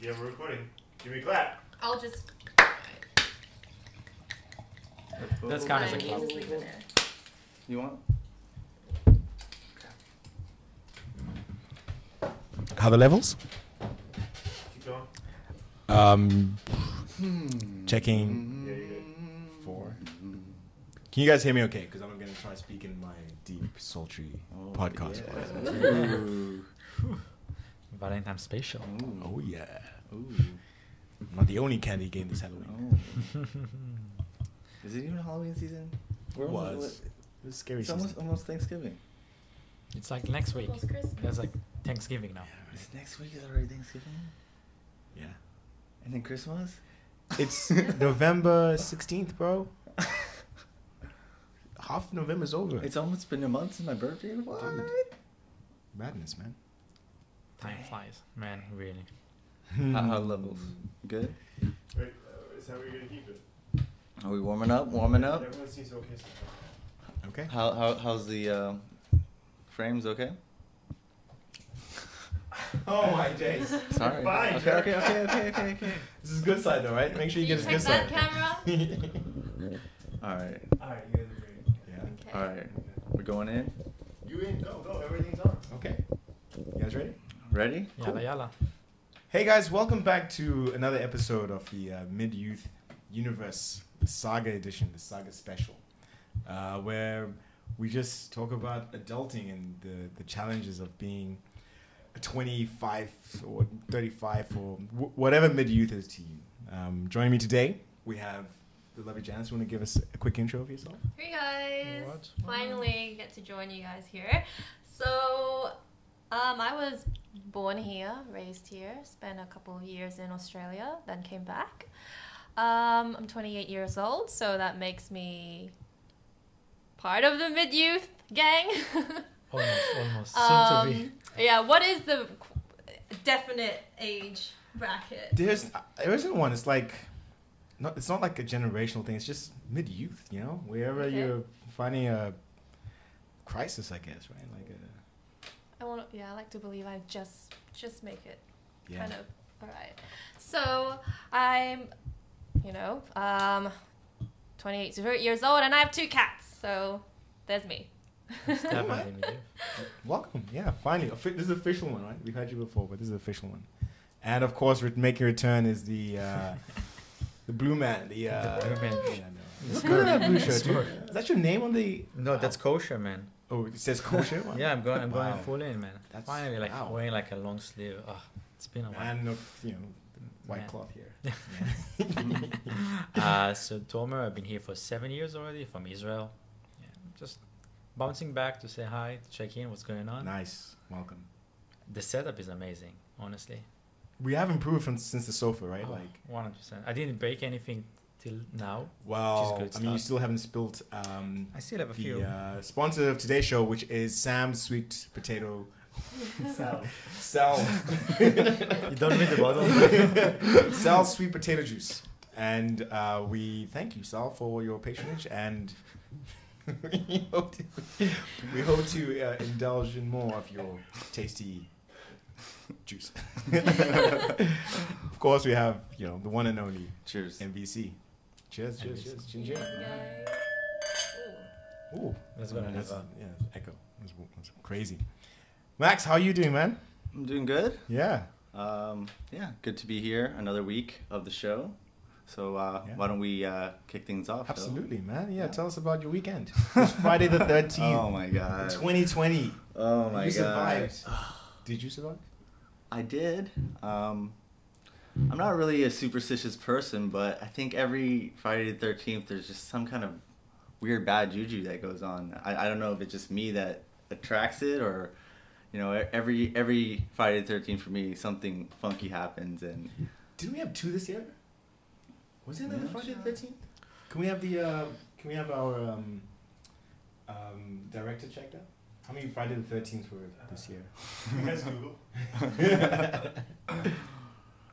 You have a recording. Give me a clap. I'll just. That's kind of Fine, a you club. just leave it there. You want? How the levels? Keep going. Um, checking Yeah, four. Can you guys hear me okay? Because I'm gonna try to speak in my deep, sultry Oh, podcast yeah. voice. Ooh. Valentine special. Ooh. Oh yeah. Ooh. Not the only candy game this Halloween. Oh. Is it even Halloween season? We're It almost- was. It was scary. It's season. almost almost Thanksgiving. It's like next week. Close Christmas. There's like Thanksgiving now. Is next week is already Thanksgiving? Yeah. And then Christmas? It's November 16th, bro. Half of November's over. It's almost been a month since my birthday. What? Dude. madness, man. Time flies, man. Really. How, how levels? Good? Wait, uh, is that where you're gonna keep it? Are we warming up? Warming up? Everyone seems okay. So. Okay. How, how how's the uh, frames? Okay. Oh my days. Sorry. Fine, okay, okay, okay, okay, okay, okay. This is good side though, right? Make sure you Can get you his check good that side. camera? All right, Alright, you guys are great. Yeah. Okay. all right. We're going in. You in? Go, go. Everything's on. Okay. You guys ready? Ready? Yalla yalla. Hey guys, welcome back to another episode of the uh, MidYouth Universe, the Saga Edition, the Saga Special, uh, where we just talk about adulting and the, the challenges of being a 25 or 35 or w- whatever mid youth is to you. Um, joining me today, we have the lovely Janice. You want to give us a quick intro of yourself? Hey guys! What? Finally get to join you guys here. So, um, I was born here, raised here, spent a couple of years in Australia, then came back. Um, I'm 28 years old, so that makes me part of the mid youth gang. Almost, almost. Soon to be. um, yeah, what is the definite age bracket? There's there isn't one. It's like not. It's not like a generational thing. It's just mid youth. You know, wherever Okay. you're finding a crisis, I guess, right? Like I want, yeah, I like to believe I just just make it yeah. kind of all right. So I'm, you know, um, 28 years old, and I have two cats. So there's me. It's definitely me. Welcome. Yeah, finally. This is the official one, right? We've had you before, but this is the official one. And of course, re- making a return is the uh, the blue man. The, uh, The blue man. Yeah, no. It's good to have blue shirt. too. Is that your name on the? No, that's kosher, man. Oh, it says kosher. Wow. Yeah, I'm going. I'm Wow. going full in, man. That's- Finally, like wow. wearing like a long sleeve. Oh, it's been a while. And of you know, white Man. cloth here. uh, so Tomer, I've been here for seven years already from Israel. Yeah, just bouncing back to say hi, to check in, what's going on. nice. Welcome. The setup is amazing, honestly. We have improved from, since the sofa, right? Oh, Like, one hundred percent. I didn't break anything till now. well, good I mean, you still haven't spilled um, I still have a few. the uh, sponsor of today's show, which is Sam's Sweet Potato. Sal. Sal. you don't read the bottle. Sal's Sweet Potato Juice. And uh, we thank you, Sal, for your patronage. And we hope to, we hope to uh, indulge in more of your tasty juice. of course, we have you know the one and only Cheers. MVC. Cheers, cheers, MVC. cheers. Chin chin. Yay. Ooh. Ooh, That's gonna that's, have a- yeah, echo. That's, that's crazy. Max, how are you doing, man? I'm doing good. Yeah. Um, yeah, good to be here. Another week of the show. So uh, Yeah. why don't we uh, kick things off? Phil? Absolutely, man. Yeah, Yeah. tell us about your weekend. It's Friday the 13th, Oh my god. 2020. Oh my you god. survived. Did you survive? I did. Um, I'm not really a superstitious person, but I think every Friday the 13th there's just some kind of weird bad juju that goes on. I, I don't know if it's just me that attracts it or, you know, e-, every every Friday the 13th for me something funky happens and Didn't we have two this year? Was it another Yeah. Friday the 13th? Can we have the uh, Can we have our um, um, director check that? How many Friday the 13th were this year? Let's Google.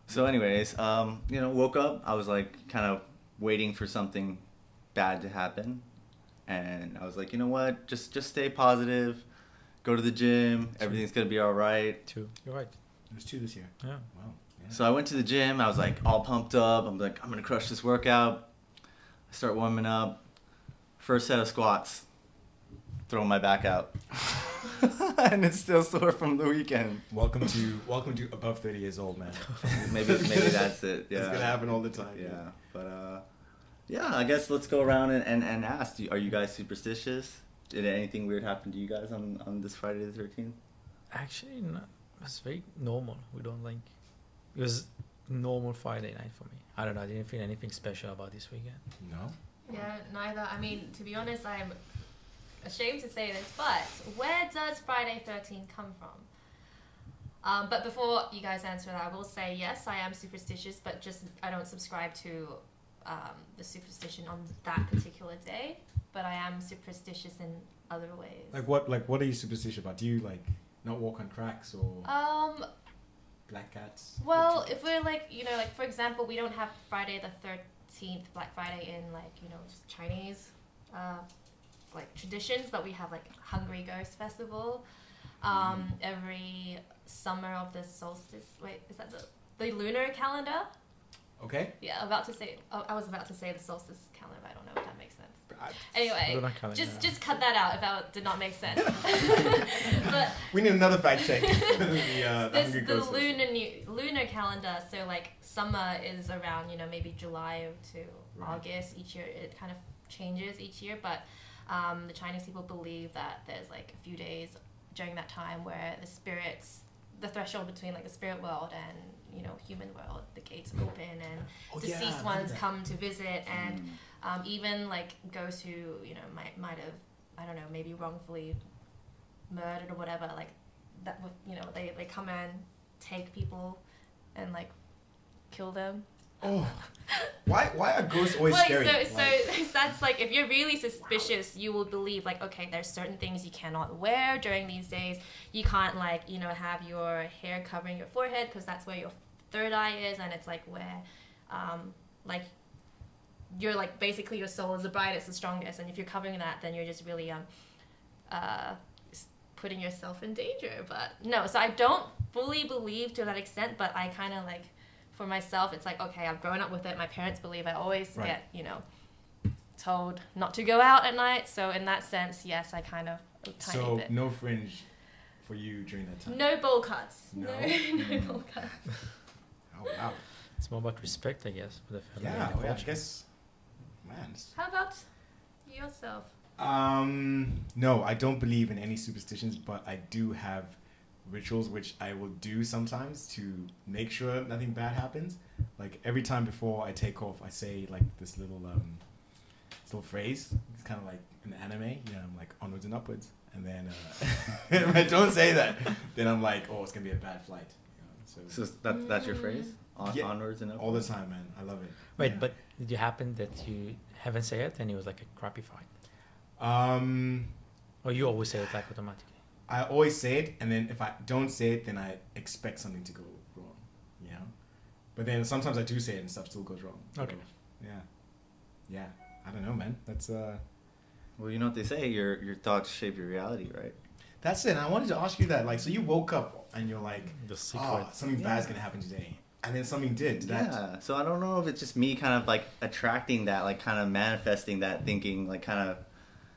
So, anyways, um, you know, woke up. I was like kind of waiting for something bad to happen, and I was like, you know what? Just just stay positive. Go to the gym. Everything's gonna be all right. Two. You're right. There's two this year. Yeah. Wow. So I went to the gym. I was like all pumped up. I'm like, I'm gonna crush this workout. I start warming up. First set of squats, throwing my back out, and it's still sore from the weekend. Welcome to welcome to above thirty years old, man. Maybe maybe that's it. Yeah. It's gonna happen all the time. Yeah, but uh, yeah. I guess let's go around and, and, and ask. Do, are you guys superstitious? Did anything weird happen to you guys on, on this Friday the thirteenth? Actually, no, it's very normal. We don't like. It was normal Friday night for me. I don't know. I didn't feel anything special about this weekend. No. Yeah, neither. I mean, to be honest, I'm ashamed to say this, but where does Friday 13 come from? Um, but before you guys answer that, I will say yes, I am superstitious, but just I don't subscribe to um, the superstition on that particular day. But I am superstitious in other ways. Like what? Like what are you superstitious about? Do you like not walk on cracks or Um. black cats? Well, if we're like, you know, like for example, we don't have Friday the thirteenth, Black Friday in like you know just Chinese, uh, like traditions, but we have like Hungry Ghost Festival, um, every summer of the solstice. Wait, is that the the lunar calendar? okay. Yeah, about to say. Oh, I was about to say the solstice calendar. But I don't know if that makes sense. I- Anyway, Lunar calendar. just just cut that out if that did not make sense. but we need another fact check. the, uh, the this the lunar new, lunar calendar. So like summer is around you know maybe July to Right. August each year. It kind of changes each year, but um, the Chinese people believe that there's like a few days during that time where the spirits, the threshold between like the spirit world and you know human world, the gates open and Oh, deceased remember ones come to visit and Mm. um, even like ghosts who you know might might have I don't know maybe wrongfully murdered or whatever like that you know they they come and take people and like kill them. Oh, why? Why are ghosts always Like, scary? so Like- so that's like if you're really suspicious, you will believe like okay, there's certain things you cannot wear during these days. You can't like you know have your hair covering your forehead because that's where your third eye is, and it's like where, um, like you're like basically your soul is the brightest, the strongest, and if you're covering that, then you're just really um, uh, putting yourself in danger. But no, so I don't fully believe to that extent, but I kind of like for myself, it's like okay, I've grown up with it. My parents believe I always Right. get you know told not to go out at night. So in that sense, yes, I kind of tiny so bit. no fringe for you during that time. No bowl cuts. No? No, no Mm. bowl cuts. Oh wow. It's more about respect, I guess, for the family. Yeah. the well, I guess. Man. How about yourself? Um. No, I don't believe in any superstitions, but I do have rituals which I will do sometimes to make sure nothing bad happens. Like every time before I take off, I say like this little um, this little phrase. It's kind of like an anime. You know, I'm like onwards and upwards, and then uh, if I don't say that, then I'm like, oh, it's gonna be a bad flight. You know, so, So that that's your phrase? On, Yeah, onwards and upwards? all the time, man. I love it. Wait, Yeah. but did you happen that you haven't said it and it was like a crappy fight? um. Or you always say it like automatically? I always say it, and then if I don't say it, then I expect something to go wrong, you know. But then sometimes I do say it, and stuff still goes wrong. So, Okay. Yeah. Yeah. I don't know, man. That's uh. Well, you know what they say. Your your thoughts shape your reality, right? That's it. I wanted to ask you that. Like, so you woke up and you're like, The "Oh, something bad's Yeah. gonna happen today," and then something did. Did that? yeah. So I don't know if it's just me kind of like attracting that, like kind of manifesting that thinking, like kind of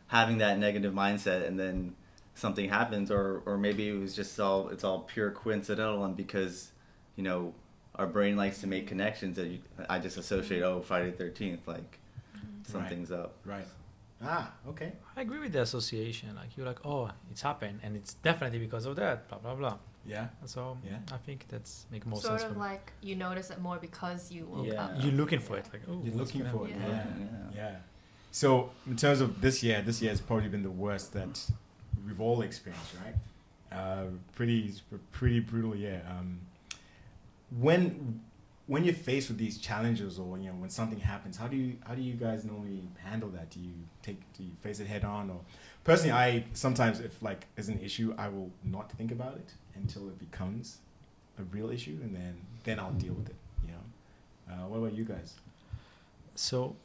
having that negative mindset, and then something happens, or or maybe it was just all it's all pure coincidental, and because you know our brain likes to make connections that you, I just associate. Oh, Friday Thirteenth, like something's up. Right. Ah. Okay. I agree with the association. Like you're like, oh, it's happened, and it's definitely because of that. Blah blah blah. Yeah. So Yeah. I think that's make more sort sense of for me. like you notice it more because you woke Yeah. up. You're looking for it, like oh, You're looking for it. happen? Yeah. Yeah. Yeah. So in terms of this year, this year has probably been the worst that we've all experienced, right? Uh, pretty, pretty brutal yeah. Um, when, when you're faced with these challenges, or you know, when something happens, how do you, how do you guys normally handle that? Do you take, do you face it head on, or personally, I sometimes if like is an issue, I will not think about it until it becomes a real issue, and then then I'll deal with it. You know. Uh, what about you guys? So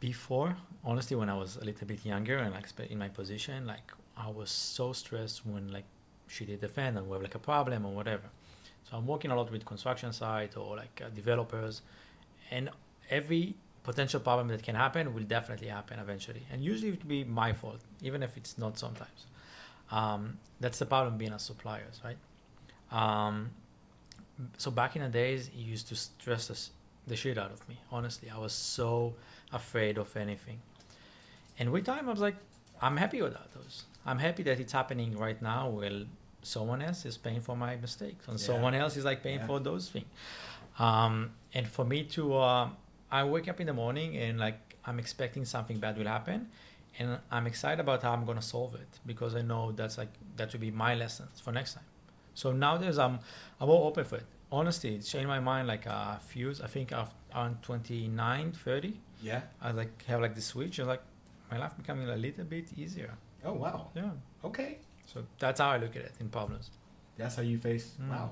before, honestly, when I was a little bit younger and like in my position, like I was so stressed when like she did the fan and we have like a problem or whatever. So I'm working a lot with construction site or like uh, developers, and every potential problem that can happen will definitely happen eventually. And usually it will be my fault, even if it's not sometimes. Um, that's the problem being a suppliers, right? Um, so back in the days, it used to stress us, the shit out of me. Honestly, I was so afraid of anything. And with time, I was like, I'm happy with that. I'm happy that it's happening right now. Well, someone else is paying for my mistakes, and Yeah. someone else is like paying Yeah. for those things. Um, and for me to, uh, I wake up in the morning and like I'm expecting something bad will happen, and I'm excited about how I'm gonna solve it because I know that's like that will be my lessons for next time. So nowadays I'm I'm more open for it. Honestly, it's changed my mind like a few. I think around 29, 30, Yeah. I like have like the switch and like my life becoming a little bit easier. Oh wow. Yeah. Okay. So that's how I look at it in problems. That's how you face. Mm. Wow.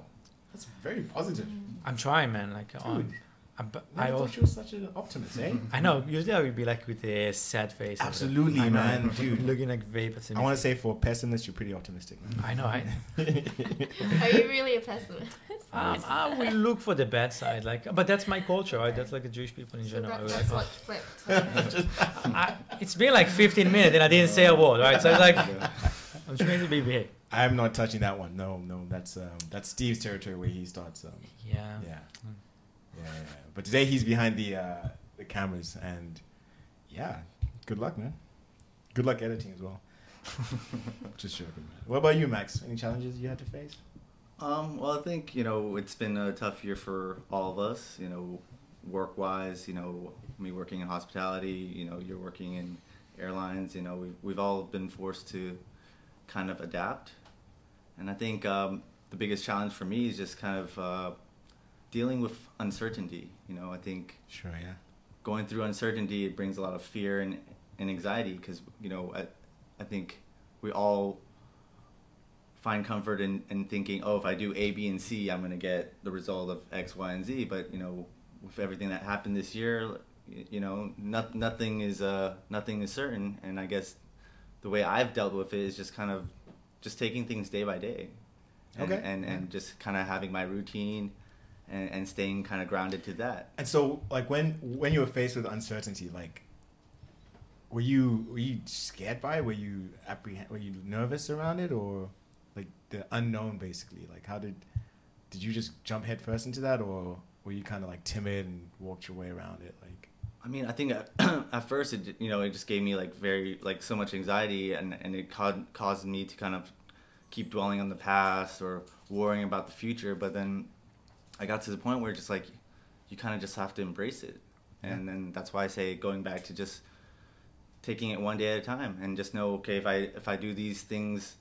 That's very positive. I'm trying, man. Like Dude, on, I'm, b- I I, al- thought you were such an optimist, eh? I know. Usually I would be like with a sad face. and stuff. Absolutely, I know. man, dude. Looking like very pessimistic. I want to say for pessimists, you're pretty optimistic. I know. I, Are you really a pessimist? um, I will look for the bad side, like, but that's my culture, right? That's like the Jewish people in So general. that, that's like, what flipped. I, it's been like 15 minutes and I didn't say a word, right? So it's like I'm trying to be big. I'm not touching that one. No, no, that's um, that's Steve's territory where he starts. Um, Yeah. yeah. yeah, yeah, yeah. But today he's behind the uh, the cameras, and yeah, good luck, man. Good luck editing as well. Just joking. Man. What about you, Max? Any challenges you had to face? Um, well, I think you know it's been a tough year for all of us. You know, work wise. You know, me working in hospitality. You know, you're working in airlines. You know, we've we've all been forced to kind of adapt, and I think um, the biggest challenge for me is just kind of uh, dealing with uncertainty. You know, I think Sure, yeah. going through uncertainty it brings a lot of fear and, and anxiety because you know I, I think we all find comfort in, in thinking oh if i do a b and c i'm going to get the result of x y and z but you know with everything that happened this year you know not, nothing is uh nothing is certain and i guess the way i've dealt with it is just kind of just taking things day by day and, Okay. and, and just kind of having my routine and, and staying kind of grounded to that And so, like when when you were faced with uncertainty, like were you were you scared by it? Were you apprehend? Were you nervous around it, or like the unknown, basically? Like how did did you just jump headfirst into that, or were you kind of like timid and walked your way around it? Like I mean, I think at, at first it you know it just gave me like very like so much anxiety and and it caused caused me to kind of keep dwelling on the past or worrying about the future. But then I got to the point where just like you kind of just have to embrace it, and then that's why I say going back to just taking it one day at a time and just know okay if I if I do these things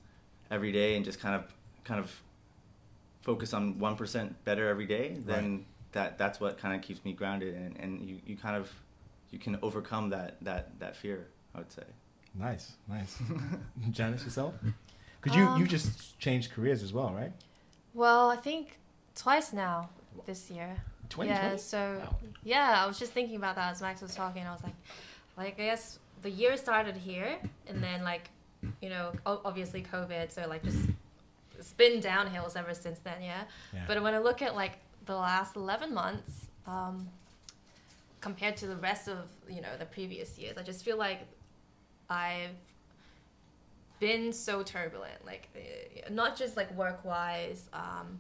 every day and just kind of kind of focus on one percent better every day, then that that's what kind of keeps me grounded and, and you, you kind of you can overcome that that that fear I would say. nice, nice. Janice yourself, because you you Um, just changed careers as well, right? Well, I think twice now this year. Twenty Yeah, so Wow. yeah, I was just thinking about that as Max was talking. I was like, like I guess the year started here, and then like, you know, obviously COVID. So like just it's been downhills ever since then. Yeah. Yeah. But when I look at like the last eleven months, um, compared to the rest of you know the previous years, I just feel like I've been so turbulent. Like eh, not just like work wise. Um,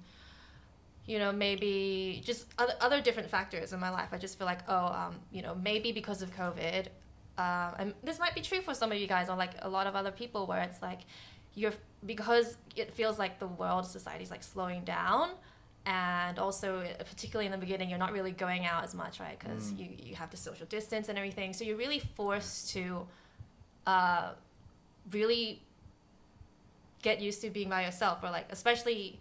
you know, maybe just other, other different factors in my life. I just feel like, oh, um, you know, maybe because of COVID, uh, and this might be true for some of you guys or like a lot of other people where it's like you're because it feels like the world society is like slowing down and also uh, particularly in the beginning you're not really going out as much right because Mm. you, you have to social distance and everything so you're really forced to uh, really get used to being by yourself or like especially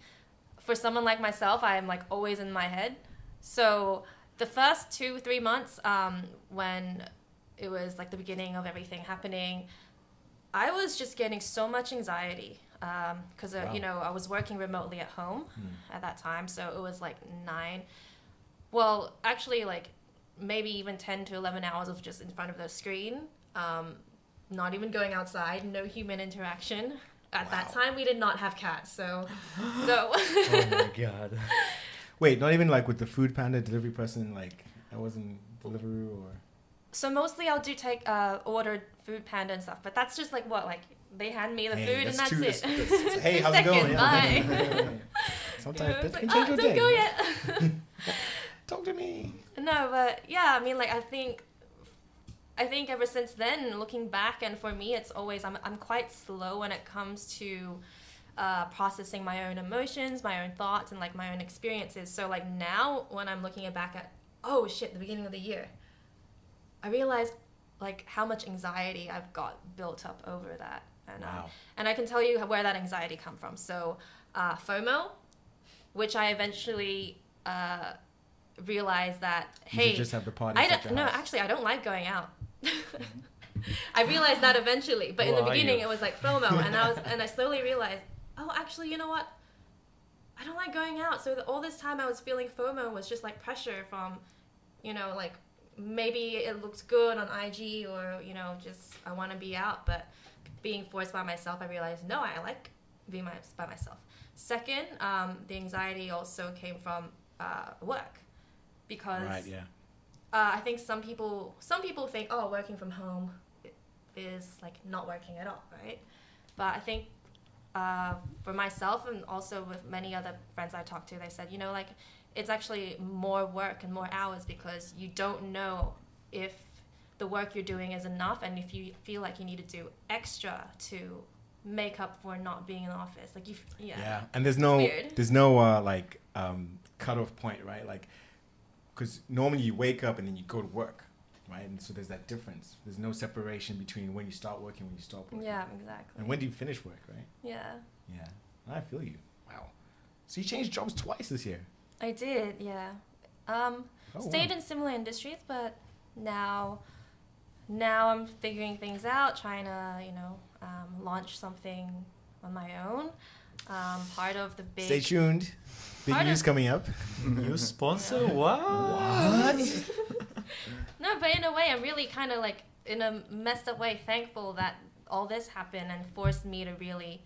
for someone like myself i'm like always in my head so the first two three months um, when it was like the beginning of everything happening i was just getting so much anxiety because uh, Wow. you know i was working remotely at home Hmm. at that time so it was like nine well actually like maybe even 10 to 11 hours of just in front of the screen um, not even going outside no human interaction at that time we did not have cats, so so oh my god. Wait, not even like with the food panda delivery person, like I wasn't delivery or. so mostly I'll do take uh order food panda and stuff, but that's just like what like they hand me the Hey, food and that's it. that's- that's- hey, how's it going? Yeah. bye. Sometimes You know, that can like, change "Oh, your don't day. go yet. Talk to me. No, but yeah, I mean, like I think, I think ever since then, looking back, and for me, it's always I'm I'm quite slow when it comes to uh, processing my own emotions, my own thoughts, and like my own experiences. So like now, when I'm looking back at oh shit, the beginning of the year, I realize like how much anxiety I've got built up over that, and um, Wow. and I can tell you where that anxiety come from. So, uh, FOMO, which I eventually uh, realized that hey, should just have the party. I don't no house. actually I don't like going out. I realized that eventually, but in the beginning you? it was like FOMO, and I was and I slowly realized, oh, actually, you know what? I don't like going out. So the, all this time I was feeling FOMO was just like pressure from, you know, like maybe it looks good on IG or you know just I want to be out, but being forced by myself, I realized no, I like being my, by myself. Second, um, the anxiety also came from uh, work because Right. Yeah. Uh, I think some people some people think oh working from home is like not working at all, right? But I think uh, for myself and also with many other friends I talked to, they said you know like it's actually more work and more hours because you don't know if the work you're doing is enough and if you feel like you need to do extra to make up for not being in the office like you yeah, Yeah. And there's no there's no uh, like um, cutoff point, right? Like, because normally you wake up and then you go to work, right? And so there's that difference. There's no separation between when you start working when you stop working. yeah exactly And when do you finish work, right? yeah Yeah. I feel you. Wow. So you changed jobs twice this year. I did yeah um Oh, stayed wow. in similar industries, but now now I'm figuring things out, trying to you know um, launch something on my own. Um, part of the big Stay tuned. Big Part news coming up. New sponsor? What? What? no, but in a way, I'm really kind of like in a messed up way thankful that all this happened and forced me to really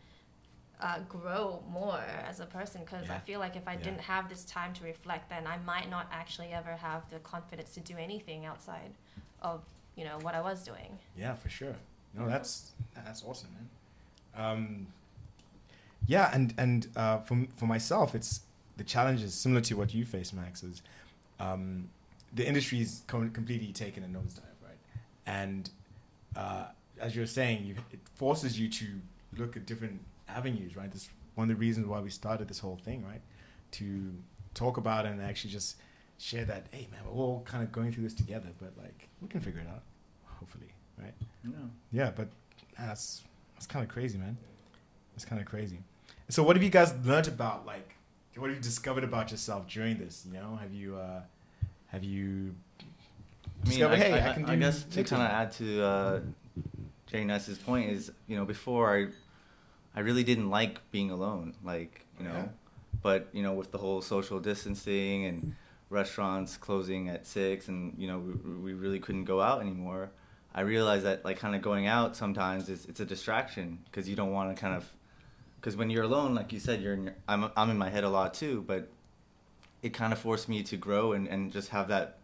uh, grow more as a person because I feel like if I Yeah. didn't have this time to reflect, then I might not actually ever have the confidence to do anything outside of you know what I was doing. Yeah, for sure. No, that's that's awesome, man. Um, yeah, and and uh, for for myself, it's the challenge is similar to what you face, Max. Is um, the industry's com- completely taken a nosedive, right? And uh, as you're saying, you, it forces you to look at different avenues, right? This one of the reasons why we started this whole thing, right? To talk about and actually just share that, hey man, we're all kind of going through this together, but like we can figure it out, hopefully, right? No. Yeah, but that's that's kind of crazy, man. That's kind of crazy. So, what have you guys learned about like? What have you discovered about yourself during this? You know, have you uh, have you I mean, discovered? I, hey, I, I, can do. I guess to kind of add to uh, Jay Ness's point is, you know, before I, I really didn't like being alone, like you know, Yeah. but you know, with the whole social distancing and restaurants closing at six, and you know, we, we really couldn't go out anymore. I realized that like kind of going out sometimes is it's a distraction because you don't want to kind of because when you're alone, like you said, you're in your, I'm I'm in my head a lot too, but it kind of forced me to grow and, and just have that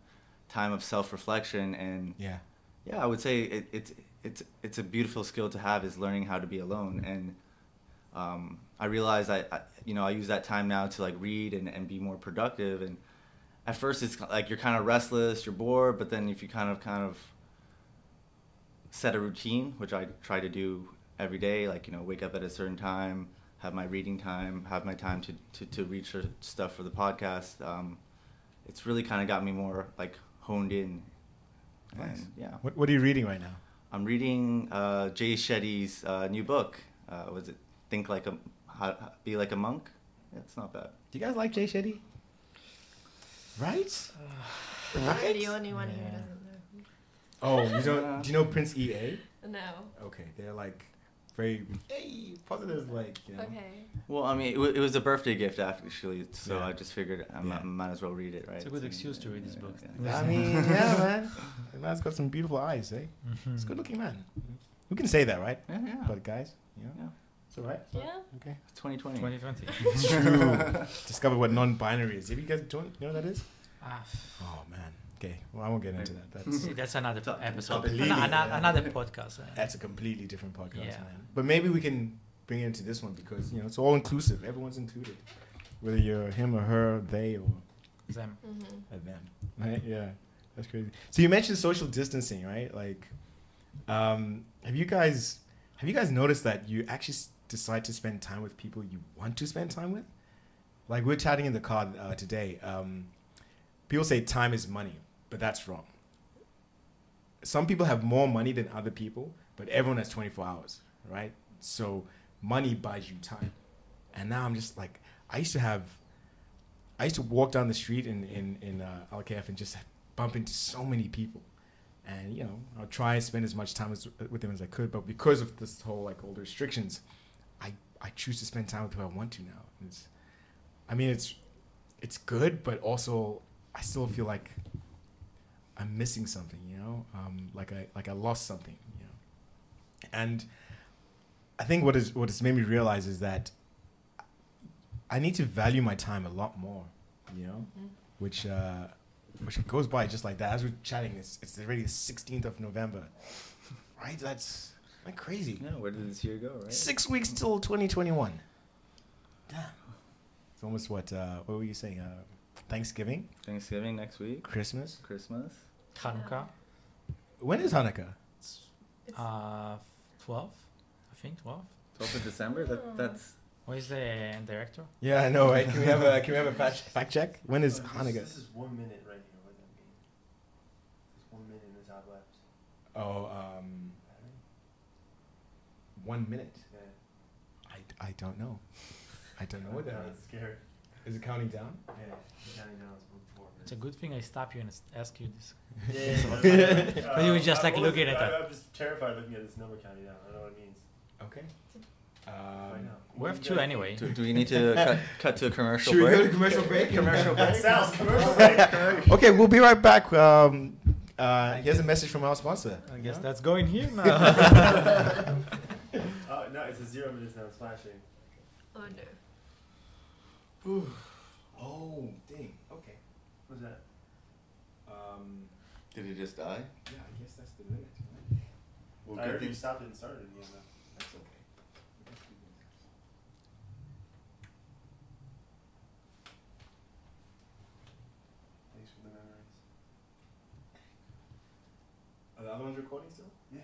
time of self reflection and Yeah, yeah, I would say it, it's it's it's a beautiful skill to have is learning how to be alone and um, I realize I, I you know I use that time now to like read and, and be more productive and at first it's like you're kind of restless you're bored but then if you kind of kind of set a routine which I try to do every day like you know wake up at a certain time have my reading time have my time to, to, to research stuff for the podcast um, it's really kind of got me more like honed in Nice. and yeah What What are you reading right now? I'm reading uh, Jay Shetty's uh, new book. Uh, was it Think Like a how, How- Be Like a Monk? Yeah, it's not bad. Do you guys like Jay Shetty? Right. I'm right. the only one here doesn't know. Oh, you don't? Do you know Prince EA? No. Okay, they're like very hey positive, like you know. Okay. Well, I mean, it, wa- it was a birthday gift actually, so Yeah. I just figured I Yeah. might, might as well read it, right? It's a good excuse to read this book. yeah. I mean, yeah, man. The man's got some beautiful eyes, eh? Mm-hmm. He's a good looking man. We can say that, right? Yeah, yeah. But guys, you know, Yeah. It's all right. Yeah. Okay. 2020. 2020. It's true. Discover what non-binary is. Have you guys don't you know what that is? ah, Oh man. Okay. Well, I won't get into that. That's that's another Top- episode. topic. Ano- ano- another podcast. that's a completely different podcast, Yeah. man. But maybe we can bring it into this one because you know it's all inclusive. Everyone's included, whether you're him or her, they or them. Mm-hmm. a them. Right? Yeah. That's crazy. So you mentioned social distancing, right? Like, um, have you guys have you guys noticed that you actually s- decide to spend time with people you want to spend time with? Like we're chatting in the car uh, today. Um, people say time is money, but that's wrong. Some people have more money than other people, but everyone has 24 hours, right? So money buys you time. And now I'm just like, I used to have, I used to walk down the street in in in uh, LKF and just bump into so many people, and you know I'll try and spend as much time as, with them as I could, but because of this whole like all the restrictions, I I choose to spend time with who I want to now. It's, I mean it's it's good, but also I still feel like I'm missing something, you know, um, like I like I lost something, you know, and I think what is what has made me realize is that I need to value my time a lot more, you know, which uh, which goes by just like that. As we're chatting, it's it's already the 16th of November, right? That's like crazy. Yeah, where did this year go, right? Six weeks till 2021. Damn. It's almost what? Uh, what were you saying? Uh, Thanksgiving, Thanksgiving next week, Christmas. Christmas. Hanukkah, When is Hanukkah? uh, 12, I think 12. 12th of December. That that's Where is the director? Yeah, I know, right? Can we have a can we have a fact, fact check? When is Oh, this- Hanukkah? This is one minute right here. What does that mean? There's one minute is the top left. Oh, um, one minute. Yeah. I, I don't know. I don't know what that I'm scared. Is it counting down? Yeah. Counting down is four It's a good thing I stop you and s- ask you this. Yeah. But you were just, like, looking at I, that. I'm just terrified looking at this number counting down. I don't know what it means. Okay. Right Um. We have two anyway. do, do we need to cut, cut to a commercial break? should we go to commercial break? Commercial break. Sal's commercial break. okay, we'll be right back. Um, uh, here's a message from our sponsor. I guess Yeah? that's going here now. Oh no, it's a zero minutes now. It's flashing. Oh no. Oh, dang. Okay. What's that? Um, Did he just die? yeah, I guess that's the limit. Right? Well, I good heard you stopped it and started it again. though. That's okay. Thanks for the memories. Are the other ones recording still? Yeah.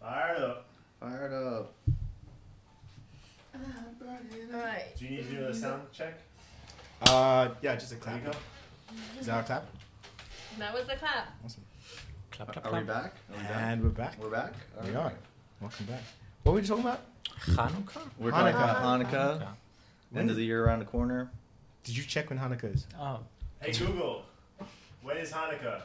Fired up. Fired up. Alright. Do you need to do a sound check? Uh, yeah, just a There clap. you go. Is that our clap? That was the clap. Awesome. clap, clap, Are we clap. back? Are we back? And we're back. We're back. We Alright. are. Welcome back. What were we talking about? Hanukkah? We're talking about Hanukkah. Hanukkah. End of the year around the corner. Did you check when Hanukkah is? Oh, Hey Google, when is Hanukkah?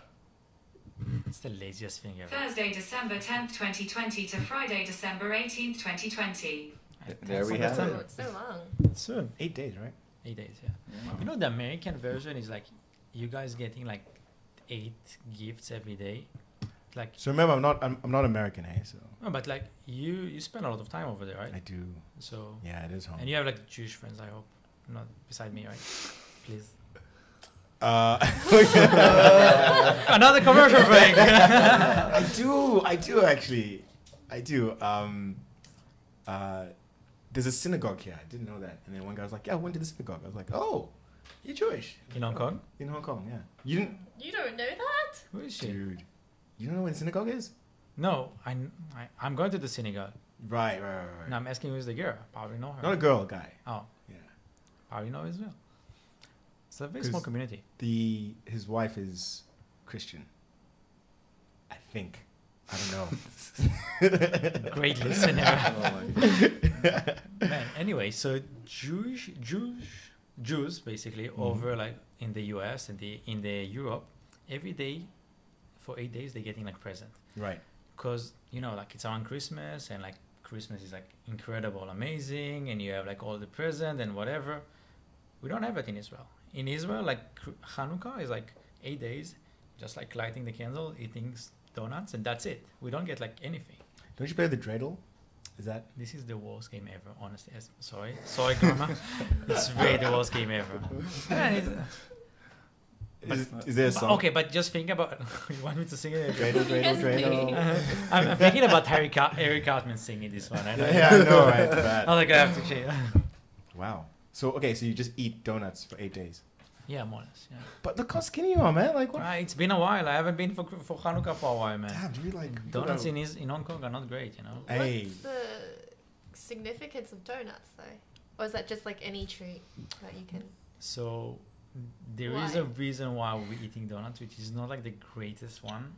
it's the laziest thing ever. Thursday, December 10th, 2020 to Friday, December 18th, 2020. There we have it. so long. Soon. Eight days, right? Eight days, yeah. You know, the American version is like you guys getting like eight gifts every day. Like, So remember, I'm not I'm, I'm not American, hey. So no, but like you you spend a lot of time over there, right? I do. So, Yeah, it is home. and you have like Jewish friends, I hope. Not beside me, right? Please. Uh, Another commercial break. I do. I do actually. I do. Um, uh, there's a synagogue here. I didn't know that. And then one guy was like, "Yeah, I went to the synagogue." I was like, "Oh, you're Jewish In Hong oh, Kong? in Hong Kong." Yeah. You didn't, You don't know that? Who is she? dude. You don't know what a synagogue is? No, I, I, I'm going to the synagogue. Right, right, right. right. And I'm asking who's the girl. Probably know her. Not a girl, a guy. Oh, Yeah. probably know as well. It's a very 'Cause- small community. The his wife is Christian. I think. I don't know. Great listener. Oh Man, anyway, so Jewish Jewish Jews basically Mhm. over like in the US and the in the Europe, every day for eight days they're getting like present. right. Cause you know, like it's around Christmas and like Christmas is like incredible, amazing, and you have like all the present and whatever. We don't have it in Israel. In Israel, like Hanukkah is like eight days, just like lighting the candle, eating donuts, and that's it. We don't get like anything. Don't you play the dreidel? Is that This is the worst game ever, honestly. Yes, sorry, sorry, Karma. it's really the worst game ever. Yeah, it's- uh, is, is there a song? okay, but just think about. you want me to sing it? Dreidel, dreidel, Yes, dreidel. please. Uh-huh. I'm, I'm thinking about Harry Car- Eric Cartman singing this one. I know. Yeah, I know, right? Bad. I'm like, I have to change. Wow. So okay, so you just eat donuts for eight days. Yeah, more or less. Yeah. But look how skinny you are, man. Like what? Ah, it's been a while. I haven't been for for Hanukkah for a while, man. Damn, dude. Like Donuts in is in Hong Kong are not great, you know. Hey. What's the significance of donuts, though? Or is that just like any treat that you can? So there is a reason why we're eating donuts, which is not like the greatest one.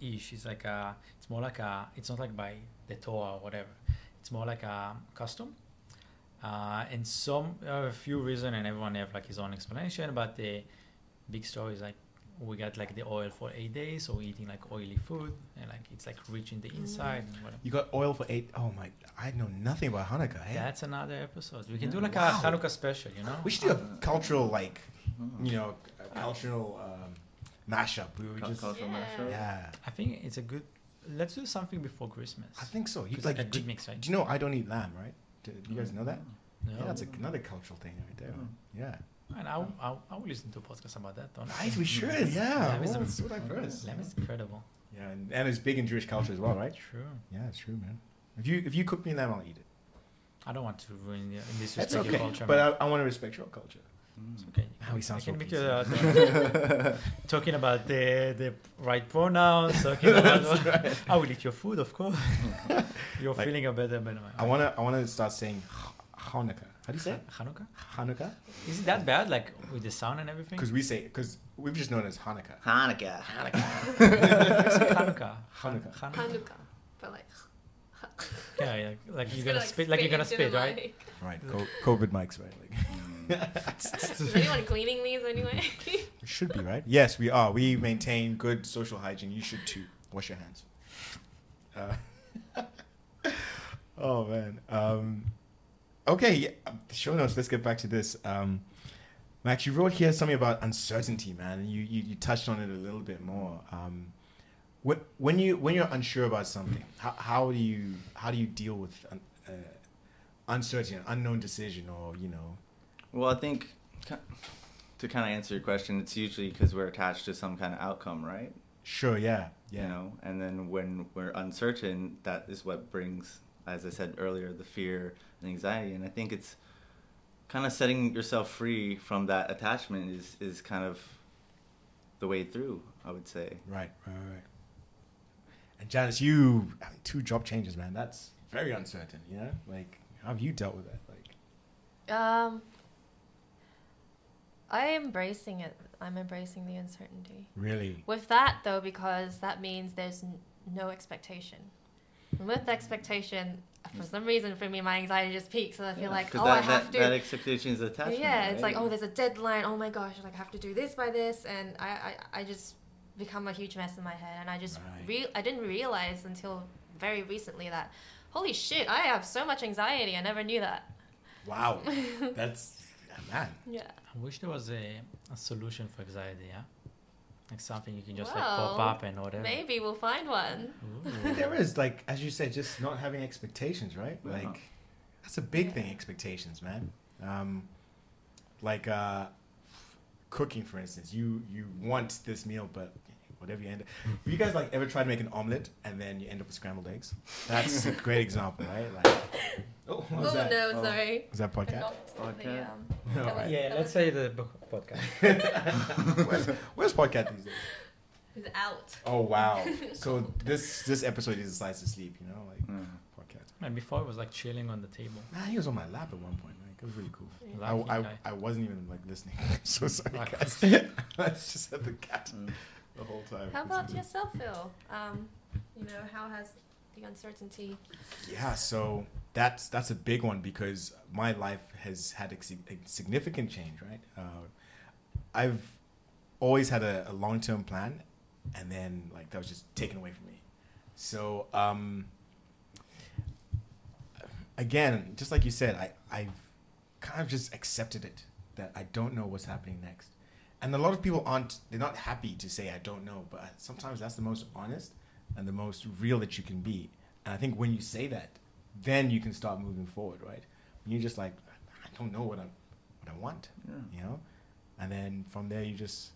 Ish, it's like a, it's more like a, it's not like by the Torah or whatever. It's more like a custom. Uh, and some uh, a few reason, and everyone have like his own explanation. But the big story is like we got like the oil for eight days, so we're eating like oily food, and like it's like rich in the inside. And. You got oil for eight. Oh my! I know nothing about Hanukkah. Hey? That's another episode. We can Yeah. do like Wow. a Hanukkah special, you know. we should do a cultural like, Hmm. you know, a cultural um, mashup. We would Cul- just cultural Yeah. mashup. yeah. I think it's a good. Let's do something before Christmas. I think so. You, It's like, a good mix, right? do you know I don't eat lamb, right? Do, do you guys know that? No. Yeah, that's a, another cultural thing right there. Mm. Yeah. And I'll, I'll, I'll listen to a podcast about that. Don't Right, we should. Yeah. Lamb is a- let's do that. Lamb is incredible. Yeah, and, and it's big in Jewish culture as well, right? True. Yeah, it's true, man. If you if you cook me lamb, I'll eat it. I don't want to ruin your, That's disrespect your okay. culture. But man. I, I want to respect your culture. It's okay. Now he sounds can so make uh, talking about the the right pronouns. Talking about I will eat your food, of course. You're Like, feeling a better, better. I wanna I wanna start saying Hanukkah. How do you say it? Hanukkah? Hanukkah? Is it that bad? Like with the sound and everything? Because we say because we've just known it as Hanukkah. Hanukkah. Hanukkah. Hanukkah. Hanukkah. Hanukkah, but like. Yeah, yeah. Like you're gonna, gonna spit. Like you're gonna spit, right? mic. Right. Co- COVID mics, right? Like Is anyone cleaning these anyway? we should be right. Yes, we are. We maintain good social hygiene. You should too. Wash your hands. Uh, oh man. Um, okay. Yeah, um, show notes. Let's get back to this. Um, Max, you wrote here something about uncertainty, man. You, you you touched on it a little bit more. Um, when when you when you're unsure about something, how, how do you how do you deal with un, uh, uncertainty, an unknown decision, or you know? Well, I think to kind of answer your question, it's usually because we're attached to some kind of outcome, right? Sure. Yeah. Yeah. You know, and then when we're uncertain, that is what brings, as I said earlier, the fear and anxiety. And I think it's kind of setting yourself free from that attachment is is kind of the way through. I would say. Right, right, right. And Janice, you I mean, two job changes, man. That's very uncertain. You know, like how have you dealt with that? Like, um, I am embracing it. I'm embracing the uncertainty. really? With that, though, because that means there's n- no expectation. And with expectation, for some reason, for me, my anxiety just peaks. So I feel Yeah, like, 'cause oh, that, I have that, to. That expectation is attachment. yeah, it's right? like, oh, there's a deadline. Oh my gosh, like I have to do this by this, and I, I, I just become a huge mess in my head, and I just Right. re- I didn't realize until very recently that, holy shit, I have so much anxiety. I never knew that. Wow, that's man. Yeah. I wish there was a, a solution for anxiety, yeah? Like something you can just like pop up and whatever. Maybe we'll find one. There is like, as you said, just not having expectations, right? Yeah. Like, that's a big thing. Expectations, man. Um, like uh, cooking, for instance. You you want this meal, but whatever you end. Up. Have you guys like ever tried to make an omelet and then you end up with scrambled eggs? That's a great example, right? Like, oh, Oh that? no, Oh, sorry. Was that podcast? Knocked the, Okay. um, No, right. Yeah, let's was- say the book podcast. where's, where's podcast these days? It's out. Oh wow! So this this episode is a slice to sleep, you know, like Mm. podcast. And before it was like chilling on the table. Nah, he was on my lap at one point. Like it was really cool. Yeah. I, I. I wasn't even like listening. so sorry, Lucky. guys. I just had the cat Mm. The whole time. How about yourself, Phil? Um, you know, how has the uncertainty? Yeah, so that's that's a big one because my life has had a, a significant change, right? Uh, I've always had a, a long term plan, and then like that was just taken away from me. So um, again, just like you said, I I've kind of just accepted it that I don't know what's happening next, and a lot of people aren't. They're not happy to say I don't know, but sometimes that's the most honest and the most real that you can be. And I think when you say that, then you can start moving forward, right? When you're just like, I don't know what I what I want, Yeah. you know, and then from there you just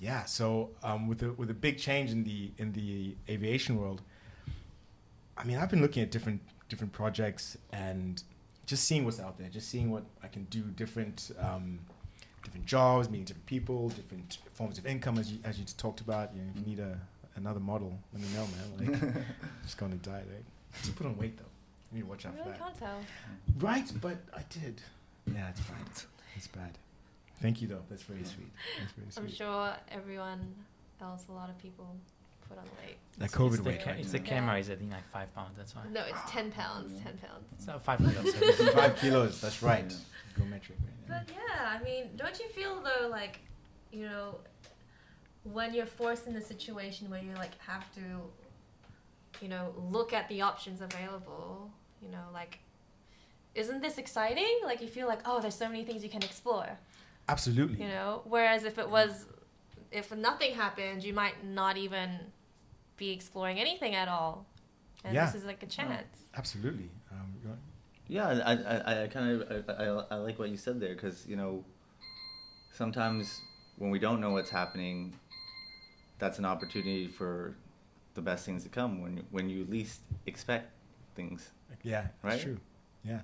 yeah. So um, with the with a big change in the in the aviation world, I mean, I've been looking at different different projects and just seeing what's out there, just seeing what I can do, different um, different jobs, meeting different people, different forms of income, as you as you just talked about. You know, if you mm. need a another model, let me know, man. Like, just going to die, right? Just put on weight though. You need to watch I out for really that. can't tell. Right, but I did. Yeah, it's bad. It's bad. Thank you though. That's very sweet. That's very I'm sure everyone else, a lot of people put on weight. That It's- COVID it's the, weight ca- It's now. the camera is adding like five pounds. That's fine. No, it's 10 pounds, 10 pounds. It's not five kilos. Five kilos. That's right. Yeah. Go metric right. But yeah, I mean, don't you feel though like, you know, when you're forced in a situation where you like have to, you know, look at the options available, you know, like, isn't this exciting? Like you feel like, oh, there's so many things you can explore, Absolutely. you know. Whereas if it was, if nothing happened, you might not even be exploring anything at all. And Yeah. this is like a chance. Absolutely. Um, you want- Yeah, I, I, I kind of I, I, I like what you said there because you know sometimes when we don't know what's happening, that's an opportunity for the best things to come when when you least expect things. yeah, Right? true. Yeah.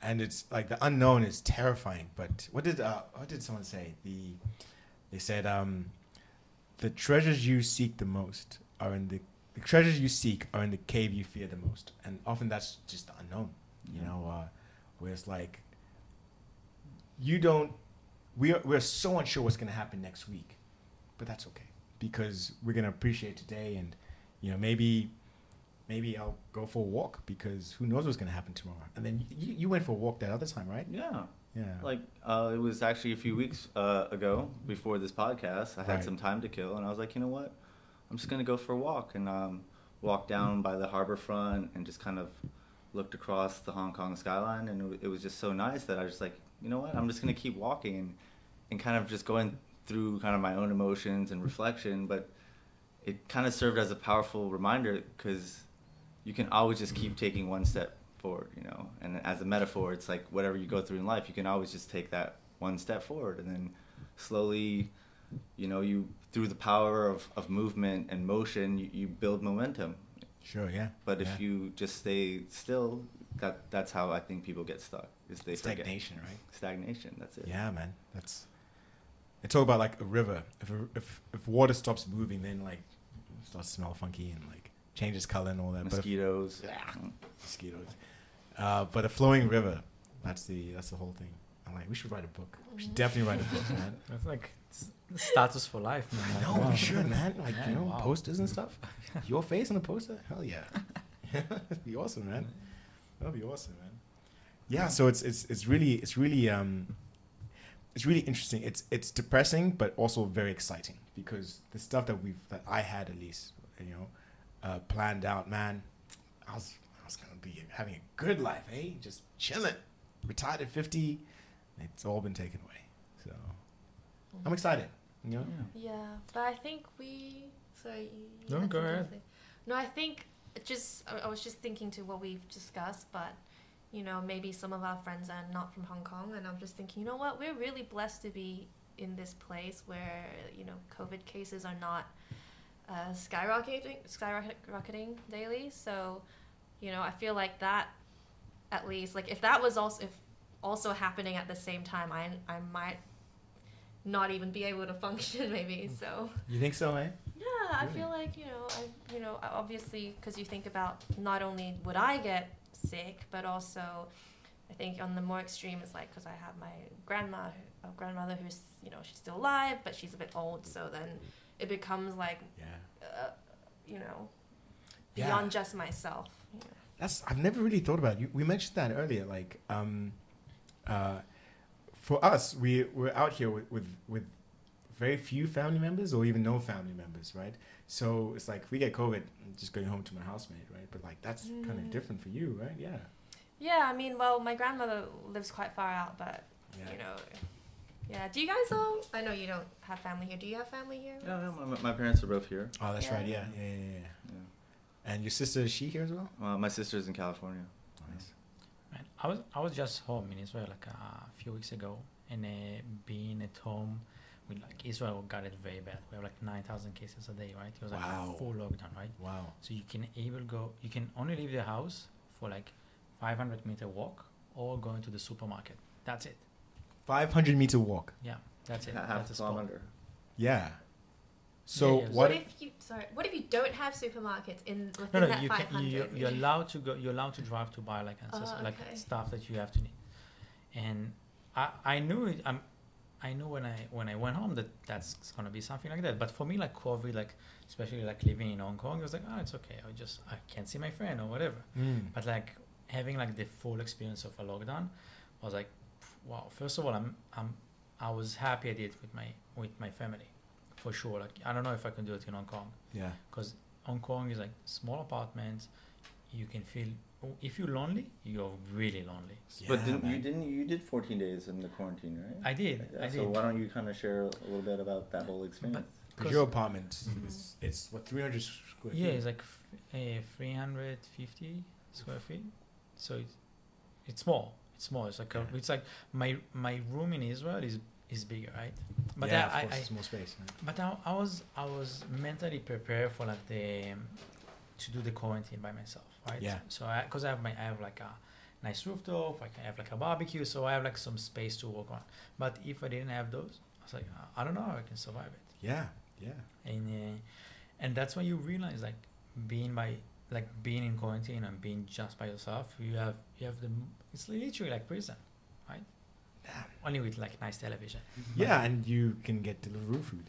And it's like the unknown is terrifying. But what did uh, what did someone say? The they said um, the treasures you seek the most are in the the treasures you seek are in the cave you fear the most, and often that's just the unknown. You Yeah. know, uh, where it's like you don't. We are we're so unsure what's going to happen next week, but that's okay because we're going to appreciate today, and you know maybe maybe I'll go for a walk because who knows what's going to happen tomorrow. And then you, you went for a walk that other time, right? Yeah, Yeah. like uh, it was actually a few weeks uh, ago before this podcast. I had Right. some time to kill, and I was like, you know what, I'm just gonna go for a walk and um, walk down by the harbor front and just kind of looked across the Hong Kong skyline, and it, was just so nice that I was just like, you know what, I'm just gonna keep walking and and kind of just going through kind of my own emotions and reflection, but it kind of served as a powerful reminder because you can always just keep taking one step forward, you know. And as a metaphor, it's like whatever you go through in life, you can always just take that one step forward, and then slowly, you know, you through the power of, of movement and motion, you, you build momentum. Sure. Yeah. But yeah. if you just stay still, that that's how I think people get stuck. Is they forget stagnation, right? stagnation. That's it. Yeah, man. That's. It's all about like a river. If a, if if water stops moving, then like it starts to smell funky and like changes color and all that. But if- Mosquitoes. Yeah. mosquitoes. Uh, but a flowing river, that's the that's the whole thing. I'm like, we should write a book. We should Mhm. definitely write a book, man. That's like it's the status for life, man. Like, know, wow. we should, man. Like Yeah, you know, wow. posters and stuff. Your face on a poster? Hell yeah. That'd be awesome, man. That'd be awesome, man. Yeah, so it's it's it's really it's really um it's really interesting. It's it's depressing but also very exciting because the stuff that we've that I had at least, you know, uh, planned out, man. I was I was gonna be having a good life, eh? Just chilling. Retired at fifty. It's all been taken away. So I'm excited. You know? Yeah. Yeah, but I think we. Sorry. you- you No, go ahead. No, I think just. I, I was just thinking to what we've discussed, but you know, maybe some of our friends are not from Hong Kong, and I'm just thinking, you know what? We're really blessed to be in this place where you know COVID cases are not uh, skyrocketing, skyrocketing daily. So, you know, I feel like that, at least, like if that was also if also happening at the same time, I I might not even be able to function maybe. So You think so, eh? yeah, I feel like you know, I you know, obviously because you think about not only would I get sick, but also I think on the more extreme is like because I have my grandma, a grandmother who's you know she's still alive, but she's a bit old, so then it becomes like Yeah. uh, you know Yeah. beyond just myself. you know. That's I've never really thought about. It. You, we mentioned that earlier. Like, um, uh, for us, we we're out here with, with with very few family members or even no family members, right? So it's like we get COVID, I'm just going home to my housemate, right? But like that's kind of Mm. different for you, right? Yeah. Yeah, I mean, well, my grandmother lives quite far out, but Yeah. you know, yeah. Do you guys all? I know you don't have family here. Do you have family here? Yeah, yeah, my, my parents are both here. Oh, that's Yeah. right. Yeah, yeah, yeah, yeah. Yeah. And your sister is she here as well? Uh, my sister's in California. Nice. Man, I was I was just home in Israel like a few weeks ago, and uh, being at home with like Israel got it very bad. We have like nine thousand cases a day, right? It was like Wow. full lockdown, right? Wow. So you can able go, you can only leave the house for like 500 meter walk or going to the supermarket. That's it. 500 meter walk. Yeah, that's it. Ha- That's Half the a spot. kilometer. Yeah. So Yeah, yeah, what? What if you? Sorry. What if you don't have supermarkets in within No, no, that you five can. You, hundred? you're allowed to go. You're allowed to drive to buy like access, Oh, like stuff that you have to need. And I, I knew it. I'm, I knew when I when I went home that that's gonna be something like that. But for me, like COVID, like especially like living in Hong Kong, it was like, oh, it's okay. I just I can't see my friend or whatever. Mm. But like having like the full experience of a lockdown was like, wow. First of all, I'm I'm I was happy I did with my with my family, for sure. Like I don't know if I can do it in Hong Kong Yeah. because Hong Kong is like small apartments. You can feel if you're lonely, you're really lonely. but didn't, you didn't you did 14 days in the quarantine, right? I did, Yeah, I so did. why don't you kind of share a little bit about that whole experience? Because your apartment Mhm. is it's what 300 square feet. Yeah, it's like f- uh, 350 square feet. So it's it's small. It's small. It's like a, it's like my my room in Israel is is bigger, right? But yeah, I, of course, I more space. right? but I, I was I was mentally prepared for like the um, to do the quarantine by myself, right? Yeah. So I because I have my I have like a nice rooftop, I can have like a barbecue, so I have like some space to work on. But if I didn't have those, I was like, I don't know how I can survive it. Yeah, yeah. and uh, and that's when you realize like being by like being in quarantine and being just by yourself you have you have the it's literally like prison right. Only with like nice television. Yeah, and you can get delivery food.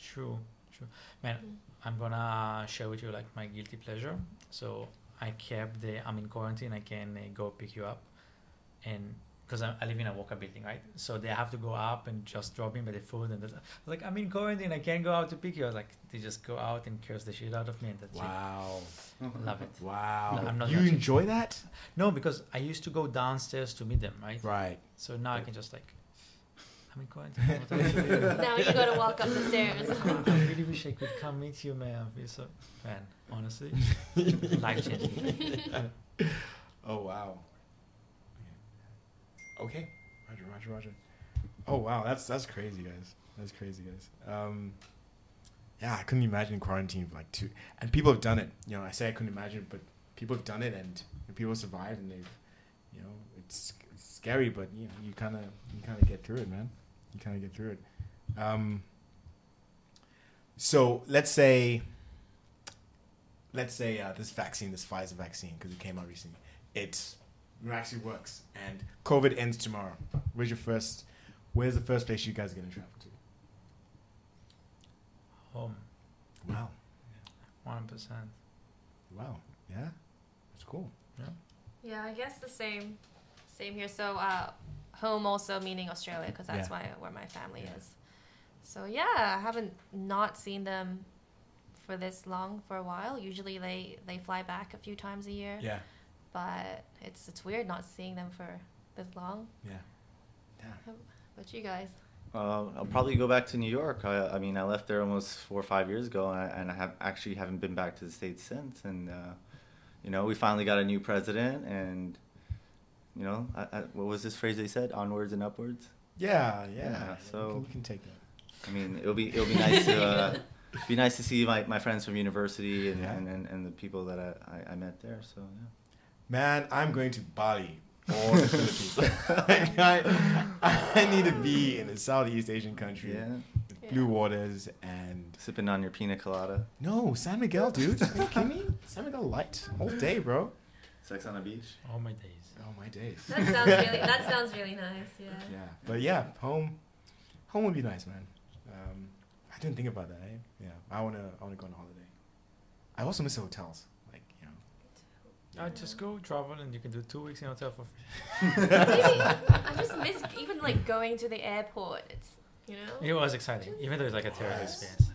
true true. Man i'm gonna share with you like my guilty pleasure. So i kept the i'm in quarantine i can uh, go pick you up and because I, I live in a walk-up building, right? So they have to go up and just drop in by the food, and like I'm in quarantine, I can't go out to pick you. I was like, they just go out and curse the shit out of me, and that's it. Wow. Love it. Wow. No, I'm not you judging. enjoy that? No, because I used to go downstairs to meet them, right? Right. So now I can just like, I'm in quarantine. what else to do? now you got to walk up the stairs. I really wish I could come meet you, man. I feel so, man. Honestly, life changing. Oh wow. Okay. Roger, Roger, Roger. Oh wow, that's that's crazy, guys. That's crazy, guys. Um, yeah, I couldn't imagine quarantine for like two. And people have done it. You know, I say I couldn't imagine, but people have done it, and people survived, and they've, you know, it's, it's scary, but you know, you kind of you kind of get through it, man. You kind of get through it. Um. So let's say. Let's say uh, this vaccine, this Pfizer vaccine, because it came out recently, it actually works, and COVID ends tomorrow. Where's your first? Where's the first place you guys are gonna travel to? Home, Wow, one percent. wow, yeah, that's cool. Yeah. Yeah, I guess the same, same here. So, uh, home also meaning Australia because that's Yeah. my where my family Yeah. is. So yeah, I haven't not seen them for this long for a while. Usually they they fly back a few times a year, Yeah, but it's it's weird not seeing them for this long. yeah, yeah. But you guys, Uh, I'll probably go back to New York. I, I mean, I left there almost four or five years ago, and I, and I have actually haven't been back to the states since. And uh, you know, we finally got a new president, and you know, I, I, what was this phrase they said? Onwards and upwards. Yeah, yeah. Yeah, you so- can, you can take that. I mean, it'll be it'll be nice to uh, be nice to see my, my friends from university and, Yeah. and, and, and the people that I, I, I met there. So yeah. Man, I'm going to Bali or the Philippines. Like, I, I need to be in a Southeast Asian country Yeah, with blue waters and sipping on your pina colada, no San Miguel, dude. Are you kidding me? San Miguel light all day, bro. sex on the beach. All my days. Oh my days. that sounds really that sounds really nice. Yeah. Yeah, but yeah, home, home would be nice, man. Um, I didn't think about that. Eh? Yeah, I wanna, I wanna go on a holiday. I also miss the hotels. Like, I just go travel and you can do two weeks in hotel for free. I just miss even like going to the airport. It's you know. It was exciting, even though it's like a terrible experience.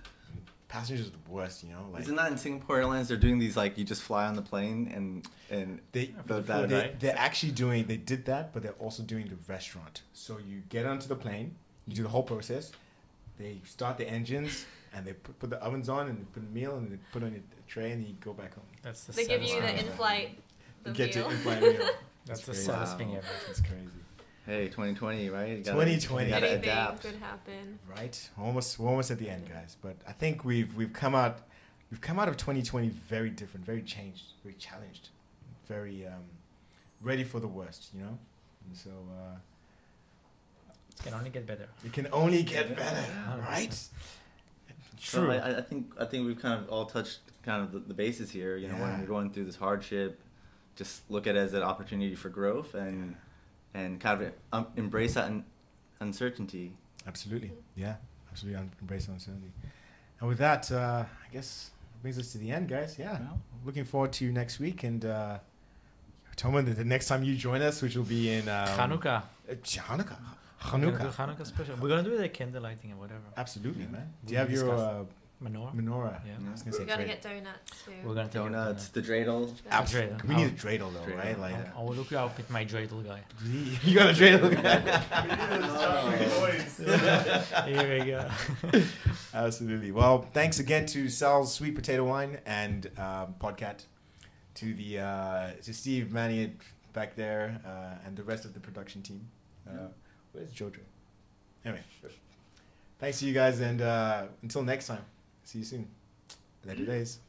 passengers are the worst. You know, like Isn't that in Singapore Airlines? They're doing these like you just fly on the plane and and they for the that- food, they, right? they're actually doing they did that but they're also doing the restaurant so you get onto the plane you do the whole process they start the engines and they put, put the ovens on and they put a meal and they put on your tray and you go back home That's the They give you the in-flight. The you get meal. to in-flight meal That's the crazy. saddest thing ever. it's crazy hey, 2020, right? You 2020. You gotta Anything adapt. could happen. right we're almost we're almost at the end guys but i think we've we've come out we've come out of 2020 very different very changed very challenged very um, ready for the worst you know and so uh, It can only get better. it can only get better Yeah. right So true I, I- I think I think we've kind of all touched kind of the, the bases here. You know, Yeah. when you're going through this hardship, just look at it as an opportunity for growth and and kind of um, embrace that un- uncertainty. Absolutely. Yeah. Absolutely. Un- embrace uncertainty. And with that, uh, I guess that brings us to the end, guys. Yeah. Well. Looking forward to next week. And uh, Toman, the, the next time you join us, which will be in um, Hanukkah. uh, Hanukkah. We're gonna do Hanukkah. Hanukkah special. We're gonna do the candle lighting and whatever. Absolutely, man. Do you have your discussed. uh, Menorah. menorah? Yeah. I was gonna We say gotta get donuts too. We're gonna take your Donuts, the dreidel. Absolutely. We need a I'll- dreidel, though, Dreidel, right? Like, yeah. I'll look you up with my dreidel guy. you got a dreidel. Guy. Here we go. Absolutely. Well, thanks again to Sal's Sweet Potato Wine and um, Podcat, to the uh, to Steve Maniot back there, uh, and the rest of the production team. Uh, where's Jojo? Anyway, thanks to you guys, and uh, until next time, see you soon. Later days.